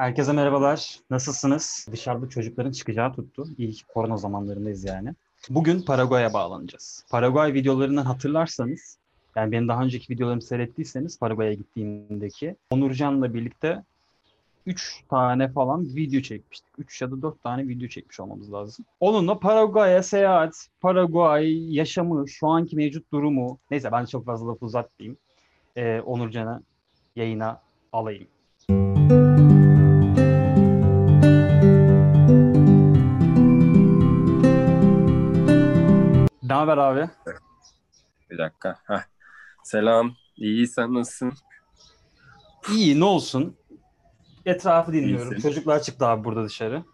Herkese merhabalar. Nasılsınız? Dışarıda çocukların çıkacağı tuttu. İyi ki korona zamanlarındayız yani. Bugün Paraguay'a bağlanacağız. Paraguay videolarından hatırlarsanız, yani benim daha önceki videolarımı seyrettiyseniz Paraguay'a gittiğimdeki Onurcan'la birlikte 3 tane falan video çekmiştik. 3 ya da 4 tane video çekmiş olmamız lazım. Onunla Paraguay'a seyahat, Paraguay yaşamı, şu anki mevcut durumu, neyse ben çok fazla lafı uzatmayayım. Ee, Onurcan'ı yayına alayım. Ne haber abi? Bir dakika. Heh. Selam. İyi sen nasılsın? İyi ne olsun. Etrafı dinliyorum. İyisin. Çocuklar çıktı abi burada dışarı.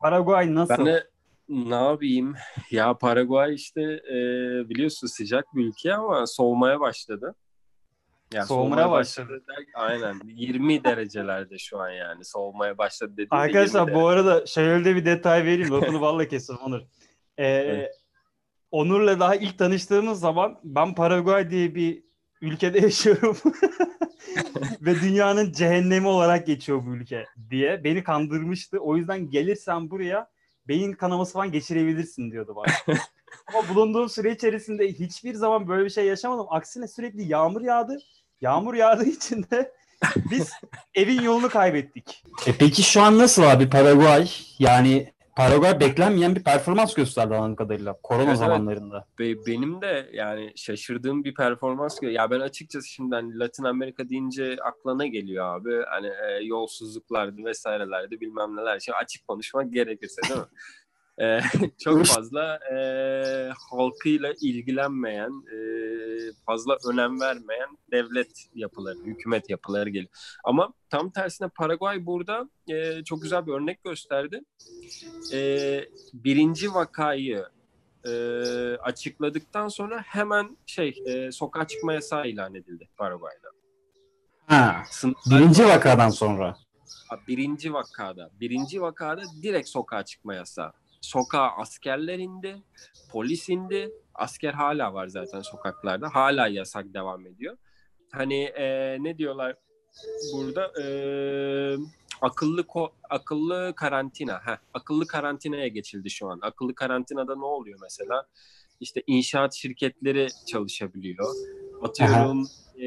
Paraguay nasıl? Ben de ne yapayım? Ya Paraguay işte e, biliyorsun sıcak bir ülke ama soğumaya başladı. Ya Soğumaya başladı. der- aynen. 20 derecelerde şu an yani. Soğumaya başladı dediğimde Arkadaşlar 20 bu arada şöyle de bir detay vereyim. Lafını balla kesin Onur. Ee, Evet. Onur'la daha ilk tanıştığımız zaman ben Paraguay diye bir ülkede yaşıyorum. Ve dünyanın cehennemi olarak geçiyor bu ülke diye. Beni kandırmıştı. O yüzden gelirsen buraya beyin kanaması falan geçirebilirsin diyordu bana. Ama bulunduğum süre içerisinde hiçbir zaman böyle bir şey yaşamadım. Aksine sürekli yağmur yağdı. Yağmur yağdığı için de biz evin yolunu kaybettik. E peki şu an nasıl abi Paraguay? Yani Paraguay beklenmeyen bir performans gösterdi anladığım kadarıyla korona Evet, zamanlarında. Be- benim de yani şaşırdığım bir performans ya ben açıkçası şimdi hani Latin Amerika deyince aklına geliyor abi hani e, yolsuzluklardı vesairelerdi bilmem neler şimdi açık konuşmak gerekirse değil mi? E, çok fazla e, halkıyla ilgilenmeyen e, fazla önem vermeyen devlet yapıları hükümet yapıları geliyor ama tam tersine Paraguay burada e, çok güzel bir örnek gösterdi E, birinci vakayı e, açıkladıktan sonra hemen şey e, sokağa çıkma yasağı ilan edildi Paraguay'da. Ha, Sınıflar- birinci vakadan sonra. Birinci vakada. Birinci vakada direkt sokağa çıkma yasağı. Sokağa askerler indi, polis indi. Asker hala var zaten sokaklarda. Hala yasak devam ediyor. Hani e, ne diyorlar burada e, akıllı ko- akıllı karantina. Heh, akıllı karantinaya geçildi şu an. Akıllı karantinada ne oluyor mesela? İşte inşaat şirketleri çalışabiliyor. Atıyorum e,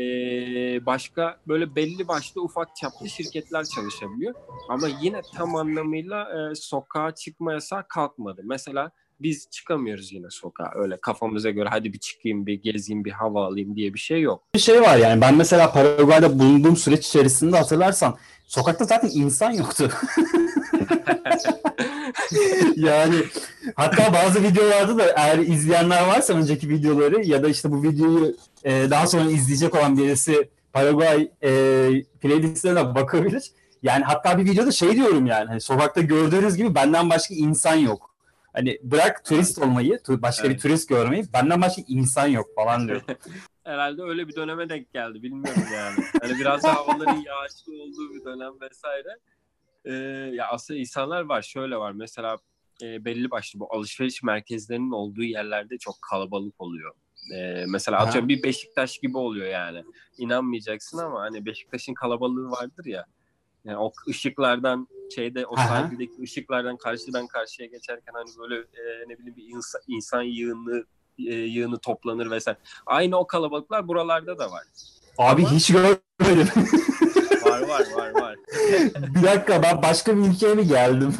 başka böyle belli başlı ufak çaplı şirketler çalışabiliyor. Ama yine tam anlamıyla e, sokağa çıkma yasağı kalkmadı. Mesela biz çıkamıyoruz yine sokağa öyle kafamıza göre hadi bir çıkayım bir gezeyim bir hava alayım diye bir şey yok. Bir şey var yani ben mesela Paraguay'da bulunduğum süreç içerisinde hatırlarsan sokakta zaten insan yoktu. yani hatta bazı videolarda da eğer izleyenler varsa önceki videoları ya da işte bu videoyu e, daha sonra izleyecek olan birisi Paraguay e, playlistlerine bakabilir. Yani hatta bir videoda şey diyorum yani hani sokakta gördüğünüz gibi benden başka insan yok. Hani bırak turist olmayı, tu- başka bir Evet. turist görmeyi, benden başka insan yok falan diyor. Herhalde öyle bir döneme denk geldi bilmiyorum yani. Hani biraz daha havaların yağışlı olduğu bir dönem vesaire. Ee, ya aslında insanlar var şöyle var mesela e, belli başlı bu alışveriş merkezlerinin olduğu yerlerde çok kalabalık oluyor. Ee, mesela Aha. atıyorum bir Beşiktaş gibi oluyor yani. İnanmayacaksın ama hani Beşiktaş'ın kalabalığı vardır ya. Yani o ışıklardan şeyde o sahildeki ışıklardan karşıdan karşıya geçerken hani böyle e, ne bileyim bir insan, insan yığını e, yığını toplanır vesaire. Aynı o kalabalıklar buralarda da var. Abi Ama- hiç görmedim. Var var var var. bir dakika ben başka bir ülkeye mi geldim?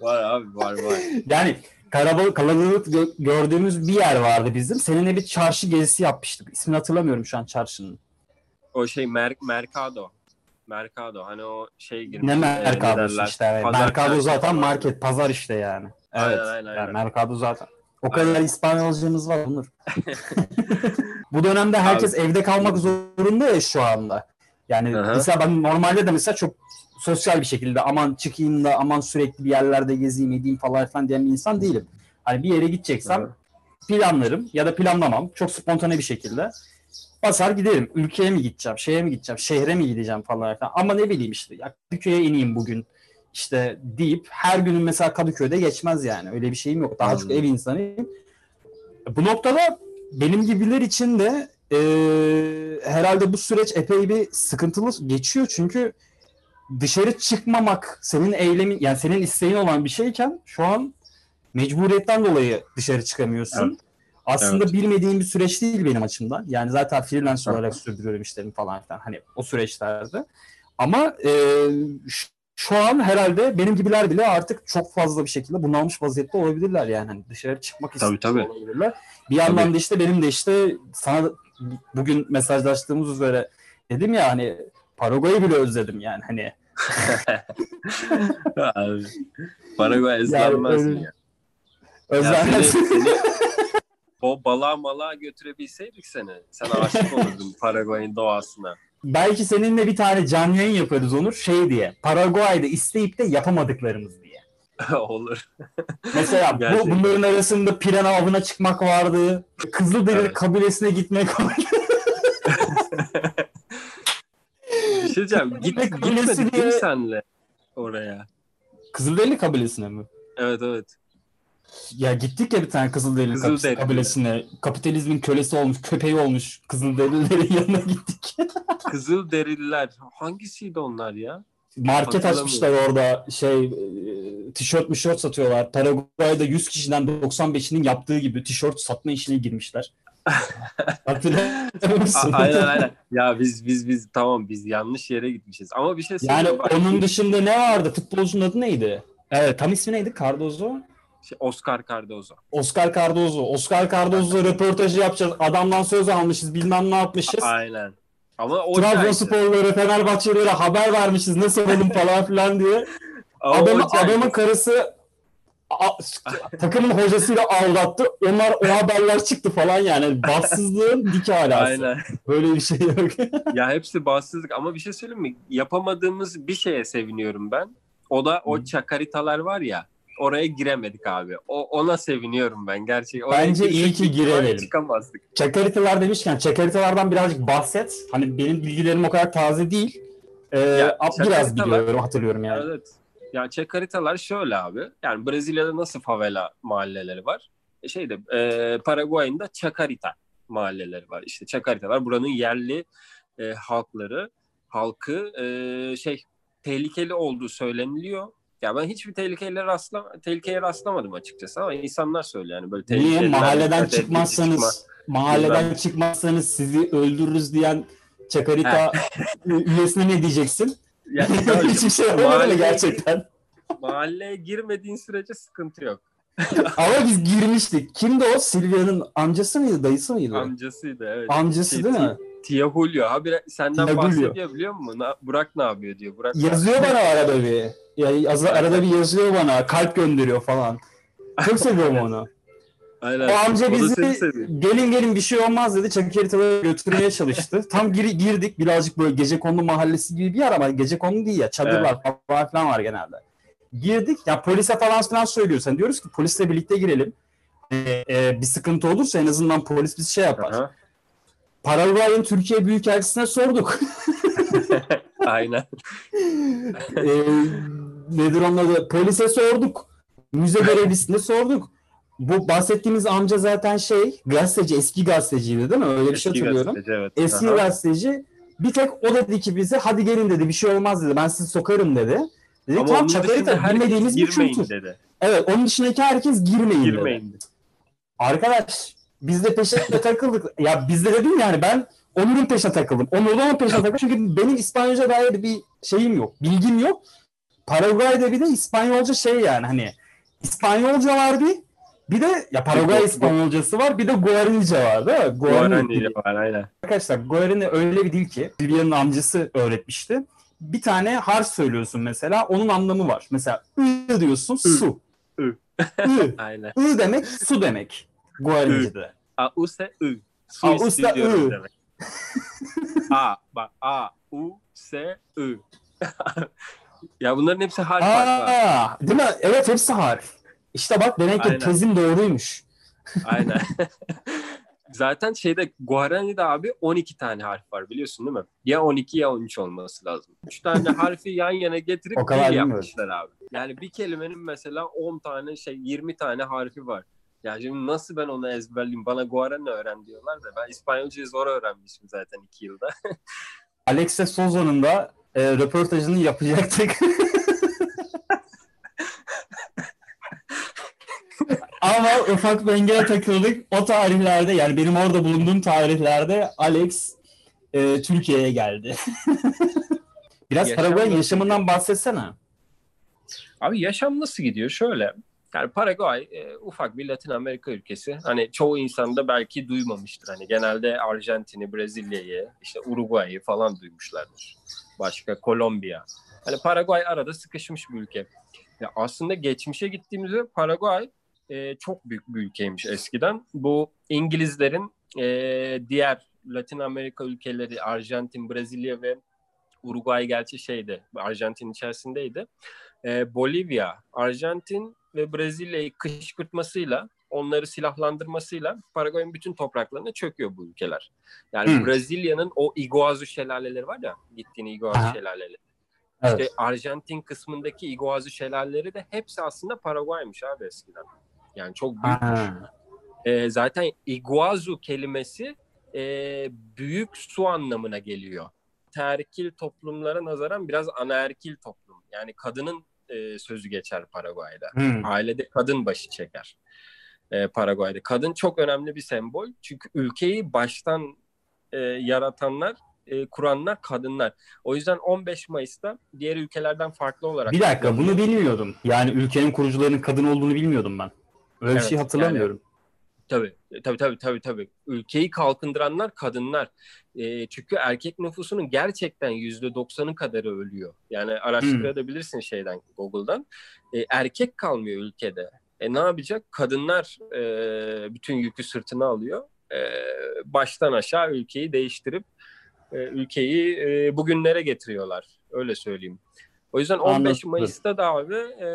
Var abi var var. yani kalabalık, kalabalık gö- gördüğümüz bir yer vardı bizim. Seninle bir çarşı gezisi yapmıştık. İsmini hatırlamıyorum şu an çarşının. O şey Mer Mercado. Mercado hani o şey girmiş. Ne e, Mercado'su derler? işte. Evet. Pazar Mercado zaten market, pazar işte yani. Aynen, Evet. aynen, Yani aynen. Mercado zaten. O kadar Aynen. İspanyolcamız var Onur. Bu dönemde herkes evde kalmak zorunda ya şu anda. Yani Aha. mesela ben normalde de mesela çok sosyal bir şekilde aman çıkayım da aman sürekli bir yerlerde gezeyim edeyim falan filan diyen bir insan değilim. Hani bir yere gideceksem planlarım ya da planlamam çok spontane bir şekilde basar giderim. Ülkeye mi gideceğim, şeye mi gideceğim, şehre mi gideceğim falan filan. Ama ne bileyim işte ya Kadıköy'e ineyim bugün işte deyip her günün mesela Kadıköy'de geçmez yani. Öyle bir şeyim yok. Daha çok Anladım. ev insanıyım. Bu noktada benim gibiler için de e, herhalde bu süreç epey bir sıkıntılı geçiyor çünkü dışarı çıkmamak senin eylemin yani senin isteğin olan bir şeyken şu an mecburiyetten dolayı dışarı çıkamıyorsun. Evet. Aslında Evet. bilmediğim bir süreç değil benim açımdan. Yani zaten freelance Hı. olarak sürdürüyorum işlerimi falan filan hani o süreçlerde. Ama e, şu an herhalde benim gibiler bile artık çok fazla bir şekilde bunalmış vaziyette olabilirler yani. Hani dışarı çıkmak Tabii, tabii. olabilirler. Bir yandan Tabii. da işte benim de işte sana bugün mesajlaştığımız üzere dedim ya hani Paraguay'ı bile özledim yani hani. Abi, Paraguay izlenmez öyle- mi ya? Ya Özlemez. seni, seni o balığa malığa götürebilseydik seni. Sen aşık olurdun Paraguay'ın doğasına. Belki seninle bir tane canlı yayın yaparız Onur şey diye. Paraguay'da isteyip de yapamadıklarımız diye. Olur. Mesela bu, bunların arasında pirana avına çıkmak vardı. Kızılderili Evet. kabilesine gitmek vardı. Bir şey diyeceğim. Git, gitmedik değil mi senle oraya? Kızılderili kabilesine mi? Evet evet. Ya gittik ya bir tane Kızılderili Kızılderili. kabilesine. Kapitalizmin kölesi olmuş, köpeği olmuş Kızılderililerin yanına gittik. Kızıl derililer. Hangisiydi onlar ya? Market açmışlar orada şey e, tişört mişört satıyorlar. Paraguay'da 100 kişiden 95'inin yaptığı gibi tişört satma işine girmişler. Aynen aynen. Ya biz biz biz tamam biz yanlış yere gitmişiz. Ama bir şey söyleyeyim. Yani bak, onun dışında ne vardı? Futbolcunun adı neydi? Evet, tam ismi neydi? Cardozo. şey, Oscar Cardozo. Oscar Cardozo. Oscar Cardozo röportajı yapacağız. Adamdan söz almışız. Bilmem ne yapmışız. Aynen. Ama o. Trabzonsporlara, Fenerbahçelilere haber vermişiz. Ne soralım falan filan diye. Ama cahildi. adamın karısı takımın hocasıyla aldattı. Onlar o haberler çıktı falan yani. Bassızlığın dik alası. Aynen. Böyle bir şey yok. Ya hepsi bağımsızlık ama bir şey söyleyeyim mi? Yapamadığımız bir şeye seviniyorum ben. O da o çakaritalar var ya. Oraya giremedik abi. O ona seviniyorum ben gerçekten. Oraya Bence iyi ki giremedim. Çakamazdık. Çakaritalar demişken çakaritalardan birazcık bahset. Hani benim bilgilerim o kadar taze değil. Ee, Ya, biraz biliyorum, hatırlıyorum yani. Evet. Ya çakaritalar şöyle abi. Yani Brezilya'da nasıl favela mahalleleri var? E, Şeyde e, Paraguay'ın da çakarita mahalleleri var. İşte çakaritalar buranın yerli e, halkları, halkı e, şey tehlikeli olduğu söyleniliyor. Ya ben hiçbir tehlikeye rastla tehlikeye rastlamadım açıkçası ama insanlar söylüyor yani böyle Niye mahalleden çıkmazsanız çıkma. mahalleden Bilmem. çıkmazsanız sizi öldürürüz diyen çakarita üyesine ne diyeceksin? Ya, Hiçbir şey yapamadı gerçekten? Mahalleye girmediğin sürece sıkıntı yok. Ama biz girmiştik. Kimdi o? Silvia'nın amcası mıydı, dayısı mıydı? Amcasıydı evet. Amcası Şey, değil mi? Tia Julio. Abi senden Tia bahsediyor biliyor musun? Na- Burak ne yapıyor diyor. Burak Yazıyor bana arada bir. Ya, az- arada bir yazıyor bana. Kalp gönderiyor falan. Çok seviyorum onu. Aynen. O amca O bizi gelin gelin bir şey olmaz dedi. Çakıritalara götürmeye çalıştı. Tam gir, girdik birazcık böyle gece kondu mahallesi gibi bir yer ama gece kondu değil ya. Çadırlar falan filan var genelde. Girdik ya polise falan filan söylüyoruz. Hani diyoruz ki polisle birlikte girelim. Ee, e, bir sıkıntı olursa en azından polis bir şey yapar. Aha, Paraguay'ın Türkiye Büyükelçisi'ne sorduk. Aynen. Ee, nedir onun adı? Polise sorduk. Müze görevlisine sorduk. Bu bahsettiğimiz amca zaten şey gazeteci, eski gazeteciydi değil mi? Öyle bir şey Eski hatırlıyorum. gazeteci, evet. Eski Aha. gazeteci. Bir tek o dedi ki bize hadi gelin dedi bir şey olmaz dedi. Ben sizi sokarım dedi. Dedik Ama tamam çakarita herkes bilmediğimiz bir girmeyin kültür. dedi. Evet onun dışındaki herkes girmeyin, dedi. Girmeyin. Arkadaş biz de peşine takıldık. Ya biz de dedim yani ben Onur'un peşine takıldım. Onur da onun peşine takıldı. Çünkü benim İspanyolca dair bir şeyim yok. Bilgim yok. Paraguay'da bir de İspanyolca şey yani hani İspanyolca var bir bir de ya Paraguay İspanyolcası var bir de Guaranice var değil mi? Guarani Guarani dili. var aynen. Arkadaşlar Guarani öyle bir dil ki Silvia'nın amcası öğretmişti. Bir tane harf söylüyorsun mesela onun anlamı var. Mesela ı diyorsun su. Ü. I. Aynen. I demek su demek. Guaranice'de. A, U, S, I. Su A, U, S, istiyorum I. demek. A, bak A, U, S, I. ya bunların hepsi harf harf var. Aa, değil mi? Evet hepsi harf. İşte bak demek ki Aynen. tezim doğruymuş. Aynen. Zaten şeyde Guarani'de abi 12 tane harf var biliyorsun değil mi? Ya 12 ya 13 olması lazım. 3 tane harfi yan yana getirip O kadar yapmışlar abi. Yani bir kelimenin mesela 10 tane şey 20 tane harfi var. Yani şimdi nasıl ben onu ezberleyeyim? Bana Guarani öğren diyorlar da ben İspanyolcayı zor öğrenmişim zaten 2 yılda. Alexe Souza'nın da e, röportajını yapacaktık. Ama ufak bir engele takıldık. O tarihlerde yani benim orada bulunduğum tarihlerde Alex e, Türkiye'ye geldi. Biraz Paraguay yaşamından bahsetsene. Abi yaşam nasıl gidiyor? Şöyle. Yani Paraguay e, ufak bir Latin Amerika ülkesi. Hani çoğu insan da belki duymamıştır. Hani genelde Arjantin'i, Brezilya'yı, işte Uruguay'ı falan duymuşlardır. Başka Kolombiya. Hani Paraguay arada sıkışmış bir ülke. Ya aslında geçmişe gittiğimizde Paraguay e, çok büyük bir ülkeymiş eskiden. Bu İngilizlerin e, diğer Latin Amerika ülkeleri Arjantin, Brezilya ve Uruguay gerçi şeydi Arjantin içerisindeydi. E, Bolivya, Arjantin ve Brezilya'yı kışkırtmasıyla onları silahlandırmasıyla Paraguay'ın bütün topraklarına çöküyor bu ülkeler. Yani Hmm. Brezilya'nın o Iguazu şelaleleri var ya gittiğin Iguazu Aha. şelaleleri. Evet. İşte Arjantin kısmındaki Iguazu şelaleleri de hepsi aslında Paraguay'mış abi eskiden. Yani çok büyük. Ha. Ee, zaten Iguazu kelimesi e, büyük su anlamına geliyor. Terkil toplumlara nazaran biraz anaerkil toplum. Yani kadının e, sözü geçer Paraguay'da. Hmm. Ailede kadın başı çeker e, Paraguay'da. Kadın çok önemli bir sembol. Çünkü ülkeyi baştan e, yaratanlar, e, kuranlar kadınlar. O yüzden 15 Mayıs'ta diğer ülkelerden farklı olarak... Bir dakika bunu bilmiyordum. Yani ülkenin kurucularının kadın olduğunu bilmiyordum ben. Öyle bir Evet, şey hatırlamıyorum. Tabii, tabii, tabii, tabii, tabii. Ülkeyi kalkındıranlar kadınlar. E, çünkü erkek nüfusunun gerçekten yüzde doksanı kadarı ölüyor. Yani araştırabilirsin şeyden, Google'dan. E, erkek kalmıyor ülkede. E ne yapacak? Kadınlar e, bütün yükü sırtına alıyor. E, baştan aşağı ülkeyi değiştirip e, ülkeyi e, bugünlere getiriyorlar. Öyle söyleyeyim. O yüzden 15 Anladım. Mayıs'ta da abi e,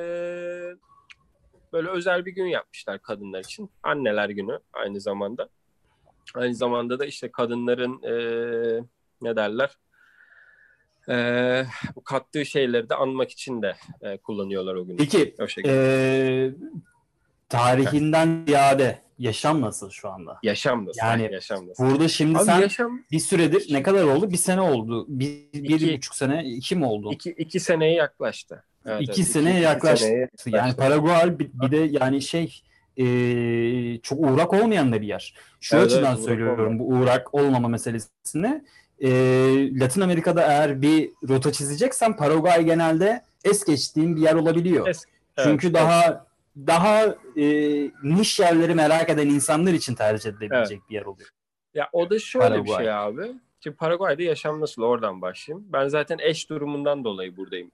böyle özel bir gün yapmışlar kadınlar için. Anneler günü aynı zamanda. Aynı zamanda da işte kadınların e, ne derler e, kattığı şeyleri de anmak için de e, kullanıyorlar o günü. Peki O şekilde. Ee, tarihinden ziyade yaşam nasıl şu anda? yaşam nasıl? yani yaşam nasıl? Burada şimdi Abi sen yaşam bir süredir ne kadar oldu? Bir sene oldu. Bir, bir İki. buçuk sene, iki mi oldu? iki, iki seneye yaklaştı. Evet, İki evet, iki yaklaştı. seneye Yani yaklaştı. Paraguay bir, bir de yani şey ee, çok uğrak olmayan da bir yer. Şu Evet, açıdan evet, söylüyorum bu uğrak olmama meselesine. Ee, Latin Amerika'da eğer bir rota çizeceksen Paraguay genelde es geçtiğin bir yer olabiliyor. Es- Evet, Çünkü evet. daha daha e, niş yerleri merak eden insanlar için tercih edilebilecek bir yer oluyor. Ya o da şöyle bir Paraguay. şey abi. Şimdi Paraguay'da yaşam nasıl oradan başlayayım. Ben zaten eş durumundan dolayı buradayım.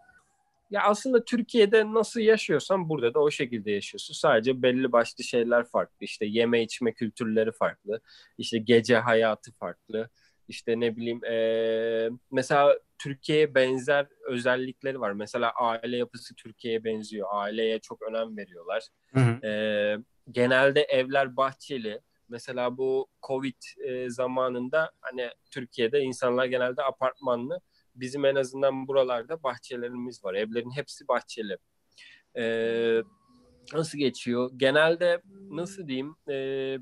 Ya aslında Türkiye'de nasıl yaşıyorsan burada da o şekilde yaşıyorsun. Sadece belli başlı şeyler farklı. İşte yeme içme kültürleri farklı. İşte gece hayatı farklı. İşte ne bileyim eee, mesela Türkiye'ye benzer özellikleri var. Mesela aile yapısı Türkiye'ye benziyor. Aileye çok önem veriyorlar. Ee, genelde evler bahçeli. Mesela bu Covid e, zamanında hani Türkiye'de insanlar genelde apartmanlı. Bizim en azından buralarda bahçelerimiz var. Evlerin hepsi bahçeli. Ee, nasıl geçiyor? Genelde nasıl diyeyim? e,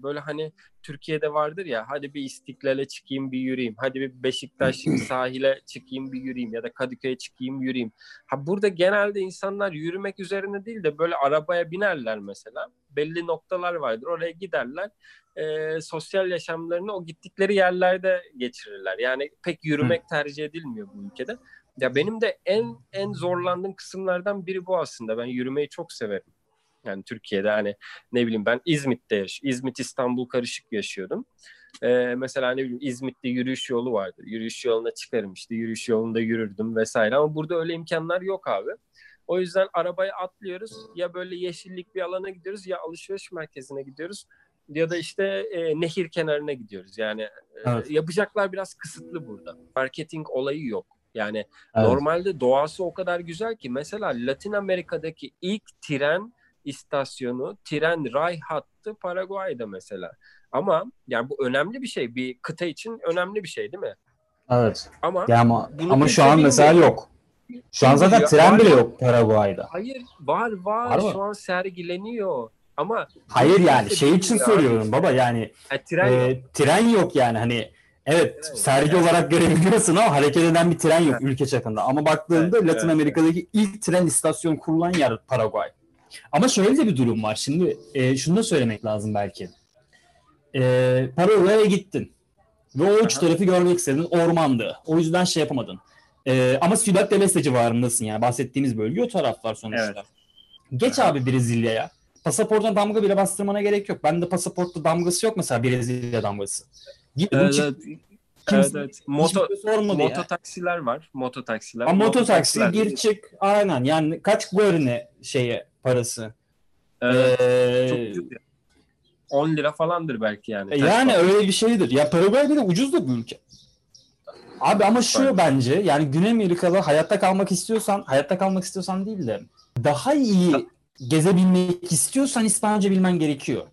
böyle hani Türkiye'de vardır ya hadi bir İstiklal'e çıkayım bir yürüyeyim. Hadi bir Beşiktaş sahile çıkayım bir yürüyeyim ya da Kadıköy'e çıkayım yürüyeyim. Ha burada genelde insanlar yürümek üzerine değil de böyle arabaya binerler mesela. Belli noktalar vardır. Oraya giderler. E, sosyal yaşamlarını o gittikleri yerlerde geçirirler. Yani pek yürümek tercih edilmiyor bu ülkede. Ya benim de en en zorlandığım kısımlardan biri bu aslında. Ben yürümeyi çok severim. Yani Türkiye'de hani ne bileyim ben İzmit'te yaş İzmit İstanbul karışık yaşıyordum. Ee, mesela ne bileyim İzmit'te yürüyüş yolu vardır. Yürüyüş yoluna çıkarım işte yürüyüş yolunda yürürdüm vesaire ama burada öyle imkanlar yok abi. O yüzden arabaya atlıyoruz ya böyle yeşillik bir alana gidiyoruz ya alışveriş merkezine gidiyoruz ya da işte e, nehir kenarına gidiyoruz. Yani e, Evet. yapacaklar biraz kısıtlı burada. Marketing olayı yok. Yani Evet. Normalde doğası o kadar güzel ki mesela Latin Amerika'daki ilk tren istasyonu, tren ray hattı Paraguay'da mesela. Ama yani bu önemli bir şey. Bir kıta için önemli bir şey değil mi? Evet. Ama Ya ama ama şu an mesela yok. Şu an zaten tren bile yok Paraguay'da. hayır var var, Var mı? şu an sergileniyor. Ama Hayır yani şey için bilmiyor abi. söylüyorum baba yani ha, tren yok. e, tren yok yani hani Evet, sergi olarak görebiliyorsun ama hareket eden bir tren yok ülke çapında. Ama baktığında Evet, Latin evet, Amerika'daki ilk tren istasyonu kurulan yer Paraguay. Ama şöyle de bir durum var. Şimdi e, şunu da söylemek lazım belki. E, Paraguay'a gittin. Ve o uç tarafı görmek istedin. Ormandı. O yüzden şey yapamadın. E, ama Ciudad del Este civarındasın yani. Bahsettiğimiz bölge o taraflar sonuçta. Evet. Geç Aha. abi Brezilya'ya. Pasaportuna damga bile bastırmana gerek yok. Bende pasaportta damgası yok mesela Brezilya damgası. Gittim Evet, çık- evet. Evet, evet. Moto, şey sormadı ya. moto taksiler var. Moto taksiler. Ama mototaksi Mototaksiler- gir çık aynen yani kaç guarine şeye parası. Evet, Ee, çok ucuz ya. 10 lira falandır belki yani. E, Yani bak. öyle bir şeydir. Ya Paraguay bir de ucuz da bir ülke. Abi ama şu Bence. bence yani Güney Amerika'da hayatta kalmak istiyorsan, hayatta kalmak istiyorsan değil de daha iyi gezebilmek istiyorsan İspanyolca bilmen gerekiyor.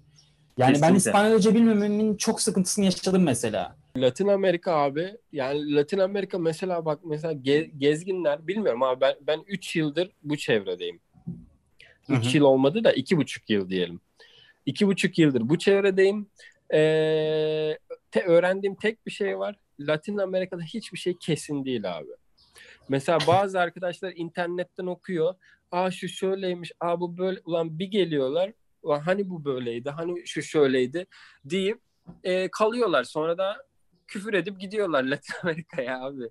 Yani ben Kesinlikle. İspanyolca bilmememin çok sıkıntısını yaşadım mesela. Latin Amerika abi yani Latin Amerika mesela bak mesela ge- gezginler bilmiyorum abi ben ben 3 yıldır bu çevredeyim. Hı hı. 3 yıl olmadı da iki buçuk yıl diyelim. İki buçuk yıldır bu çevredeyim. Ee, te, öğrendiğim tek bir şey var. Latin Amerika'da hiçbir şey kesin değil abi. Mesela bazı arkadaşlar internetten okuyor. Aa şu şöyleymiş, aa bu böyle. Ulan bir geliyorlar. Ulan hani bu böyleydi, hani şu şöyleydi deyip e, kalıyorlar. Sonra da küfür edip gidiyorlar Latin Amerika'ya abi.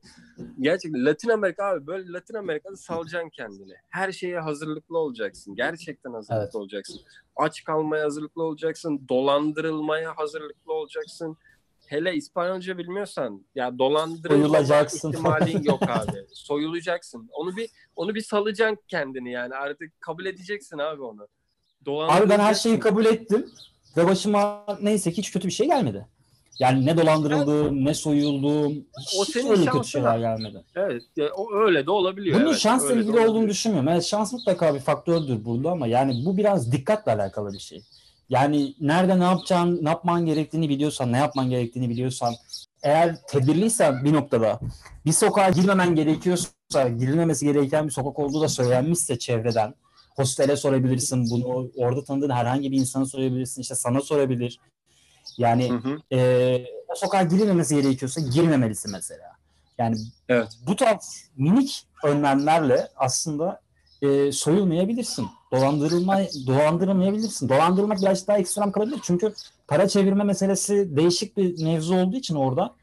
Gerçekten Latin Amerika abi böyle Latin Amerika'da salacaksın kendini. Her şeye hazırlıklı olacaksın. Gerçekten hazırlıklı Evet. olacaksın. Aç kalmaya hazırlıklı olacaksın. Dolandırılmaya hazırlıklı olacaksın. Hele İspanyolca bilmiyorsan ya dolandırılma Soyulacaksın. ihtimalin yok abi. Soyulacaksın. Onu bir onu bir salacaksın kendini yani. Artık kabul edeceksin abi onu. Abi ben her şeyi Dolandırılacaksın. kabul ettim ve başıma neyse ki hiç kötü bir şey gelmedi. Yani ne dolandırıldım, ne soyuldum, O hiç senin öyle kötü şeyler gelmedi. Evet, o öyle de olabiliyor. Bunun evet, şansla ilgili olduğunu düşünmüyorum. Evet şans mutlaka bir faktördür burada ama yani bu biraz dikkatle alakalı bir şey. Yani nerede ne yapacağın, ne yapman gerektiğini biliyorsan, ne yapman gerektiğini biliyorsan, eğer tedbirliysen bir noktada bir sokağa girmemen gerekiyorsa, girilmemesi gereken bir sokak olduğu da söylenmişse çevreden, hostele sorabilirsin bunu, orada tanıdığın herhangi bir insana sorabilirsin, işte sana sorabilir. Yani Hı hı. e, o sokağa girilmemesi gerekiyorsa girmemelisin mesela. Yani Evet. bu tarz minik önlemlerle aslında e, soyulmayabilirsin. Dolandırılma, dolandırılmayabilirsin. Dolandırılmak biraz daha ekstrem kalabilir. Çünkü para çevirme meselesi değişik bir mevzu olduğu için orada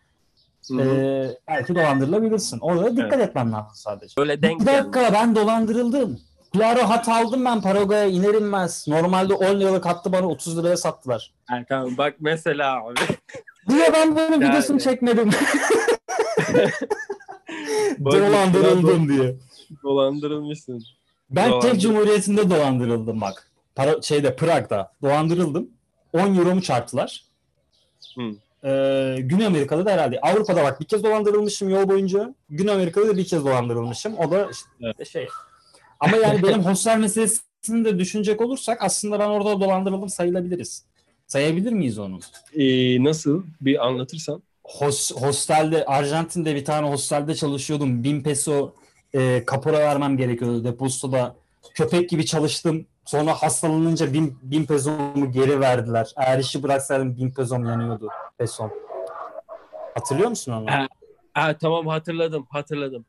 Hı hı. e, belki dolandırılabilirsin. Orada da dikkat etmen lazım sadece. Böyle denk Bir dakika ben dolandırıldım. Plaro hat aldım ben Paraguay'a iner inmez. Normalde 10 liralık hattı bana 30 liraya sattılar. Erkan bak mesela abi. Niye ben bunun Yani. videosunu çekmedim? Dolandırıldım diye. Dolandırılmışsın. Ben Dolandır- Çek Cumhuriyeti'nde dolandırıldım bak. Para, şeyde Prag'da dolandırıldım. 10 euromu çarptılar. Ee, Güney Amerika'da da herhalde. Avrupa'da bak bir kez dolandırılmışım yol boyunca. Güney Amerika'da da bir kez dolandırılmışım. O da işte şey. Ama yani benim hostel meselesini de düşünecek olursak aslında ben orada dolandırıldım sayılabiliriz. Sayabilir miyiz onu? Ee, nasıl? Bir anlatırsan. Hos, hostelde Arjantin'de bir tane hostelde çalışıyordum. 1000 peso e, kapora vermem gerekiyordu depozitoda. Köpek gibi çalıştım. Sonra hastalanınca 1000, 1000 pesomu geri verdiler. Eğer işi bıraksaydım 1000 pesom yanıyordu. Pesom. Hatırlıyor musun onu? Ha, Ha, tamam hatırladım hatırladım.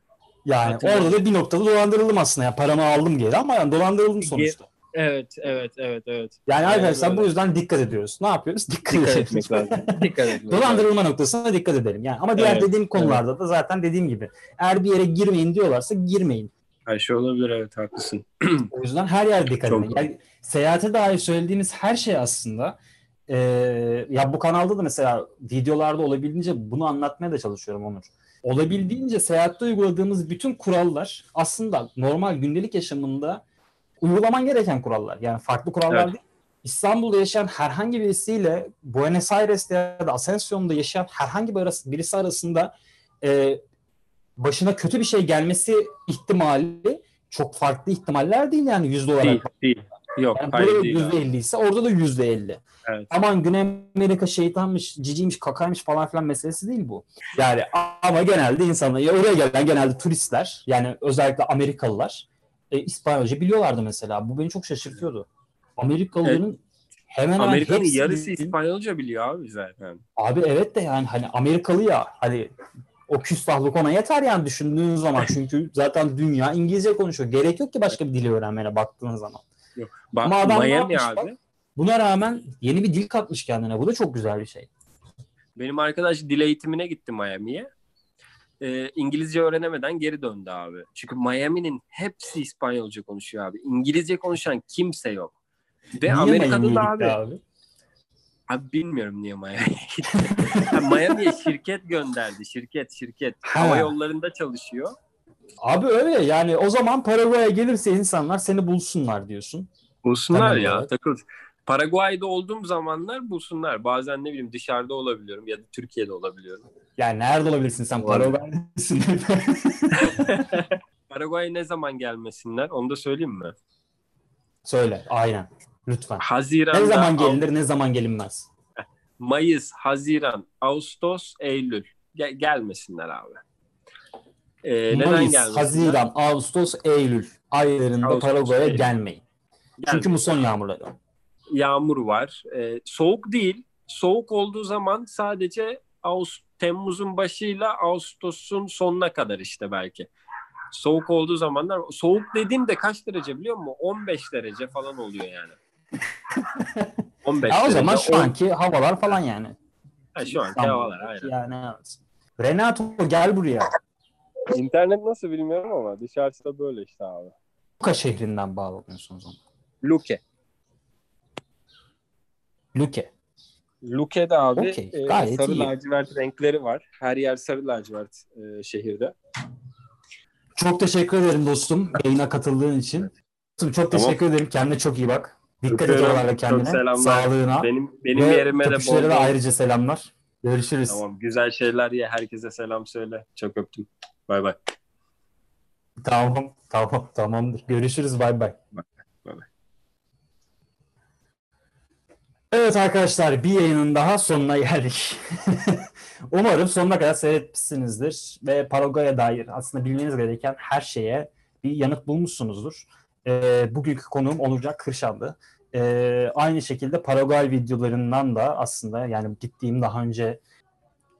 Yani hatırladım. orada da bir noktada dolandırıldım aslında. Yani paramı aldım geri ama yani dolandırıldım sonuçta. Evet evet evet evet. Yani arkadaşlar öyle. bu yüzden dikkat ediyoruz. Ne yapıyoruz? Dikkat, Dikkat etmek lazım. Dikkat etmek lazım. Dolandırılma noktasına dikkat edelim. Yani ama diğer Evet, dediğim konularda da zaten dediğim gibi eğer bir yere girmeyin diyorlarsa girmeyin. Her şey olabilir evet haklısın. O yüzden her yer dikkat edin. Yani seyahate dair söylediğimiz her şey aslında e, ya bu kanalda da mesela videolarda olabildiğince bunu anlatmaya da çalışıyorum Onur. Olabildiğince seyahatte uyguladığımız bütün kurallar aslında normal gündelik yaşamında uygulaman gereken kurallar. Yani farklı kurallar Evet. değil. İstanbul'da yaşayan herhangi birisiyle Buenos Aires'te ya da Asensio'da yaşayan herhangi bir arası, birisi arasında e, başına kötü bir şey gelmesi ihtimali çok farklı ihtimaller değil yani yüzde olarak. Değil değil. Yok Yani hayır değil. yüzde elli ise orada da yüzde elli. Evet. Aman Güney Amerika şeytanmış, ciciymiş, kakaymış falan filan meselesi değil bu. Yani ama genelde insanlar, ya oraya gelen genelde turistler, yani özellikle Amerikalılar e, İspanyolca biliyorlardı mesela. Bu beni çok şaşırtıyordu. Amerikalıların hemen hemen Amerika'nın hepsi yarısı İspanyolca biliyor abi zaten. Abi evet de yani hani Amerikalı ya hani o küstahlık ona yeter yani düşündüğün zaman çünkü zaten dünya İngilizce konuşuyor. Gerek yok ki başka bir dili öğrenmene baktığın zaman. Bak Ama adam Miami abi. bak? Buna rağmen yeni bir dil katmış kendine. Bu da çok güzel bir şey. Benim arkadaş dil eğitimine gitti Miami'ye. Ee, İngilizce öğrenemeden geri döndü abi. Çünkü Miami'nin hepsi İspanyolca konuşuyor abi. İngilizce konuşan kimse yok. Ve Niye Amerika'da da gitti abi, abi bilmiyorum niye Miami'ye gitti. Miami'ye şirket gönderdi. Şirket şirket. Ha. Hava yollarında çalışıyor. Abi öyle yani o zaman Paraguay'a gelirse insanlar seni bulsunlar diyorsun. Bulsunlar Temel ya. olarak. Takıl. Paraguay'da olduğum zamanlar bulsunlar. Bazen ne bileyim dışarıda olabiliyorum ya da Türkiye'de olabiliyorum. Yani nerede olabilirsin sen. Paraguay'dasın. Paraguay'a ne zaman gelmesinler onu da söyleyeyim mi? Söyle aynen lütfen. Haziran'da, Ne zaman gelinir ne zaman gelinmez. Mayıs, Haziran, Ağustos, Eylül. Gel- gelmesinler abi. Ee, neden Mayıs, gelmesinler? Haziran, Ağustos, Eylül aylarında Ağustos, Paraguay'a Eylül. gelmeyin. Çünkü muson yağmurları. Yağmur var. Ee, soğuk değil. Soğuk olduğu zaman sadece Ağustos, Temmuz'un başıyla Ağustos'un sonuna kadar işte belki. Soğuk olduğu zamanlar soğuk dediğimde kaç derece biliyor musun? 15 derece falan oluyor yani. 15 Ya o derece. zaman şu on- anki havalar falan yani. Ha, şu anki İstanbul. havalar aynen. Yani evet. Renato gel buraya. İnternet nasıl bilmiyorum ama dışarısı da böyle işte abi. Luka şehrinden bağlanıyorsun o zaman. Luke. Luke. Luke'de abi Okey, e, gayet sarı iyi. lacivert renkleri var. Her yer sarı lacivert e, şehirde. Çok teşekkür ederim dostum yayına katıldığın için. Dostum, Çok Tamam. teşekkür ederim. Kendine çok iyi bak. Dikkat et oralarda kendine. selamlar. Sağlığına. Benim benim Ve yerime de bol de ayrıca selamlar. Görüşürüz. Tamam güzel şeyler ye. Herkese selam söyle. Çok öptüm. Bay bay. Tamam, tamam, tamamdır. Görüşürüz. Bay bay. Bay bay. Evet arkadaşlar bir yayının daha sonuna geldik. Umarım sonuna kadar seyretmişsinizdir ve Paraguay'a dair aslında bilmeniz gereken her şeye bir yanıt bulmuşsunuzdur. Ee, bugünkü konuğum Onurcan Kırşan'dı. Ee, aynı şekilde Paraguay videolarından da aslında yani gittiğim daha önce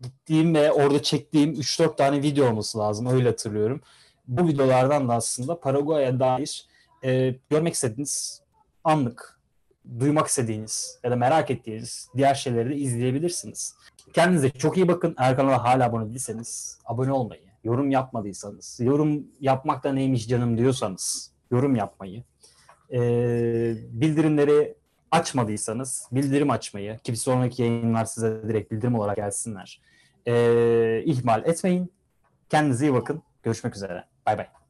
gittiğim ve orada çektiğim 3-4 tane video olması lazım öyle hatırlıyorum. Bu videolardan da aslında Paraguay'a dair e, görmek istediğiniz anlık duymak istediğiniz ya da merak ettiğiniz diğer şeyleri de izleyebilirsiniz. Kendinize çok iyi bakın. Eğer kanala hala abone değilseniz abone olmayı, yorum yapmadıysanız, yorum yapmakta neymiş canım diyorsanız yorum yapmayı, ee, bildirimleri açmadıysanız bildirim açmayı ki bir sonraki yayınlar size direkt bildirim olarak gelsinler. Ee, ihmal etmeyin. Kendinize iyi bakın. Görüşmek üzere. Bay bay.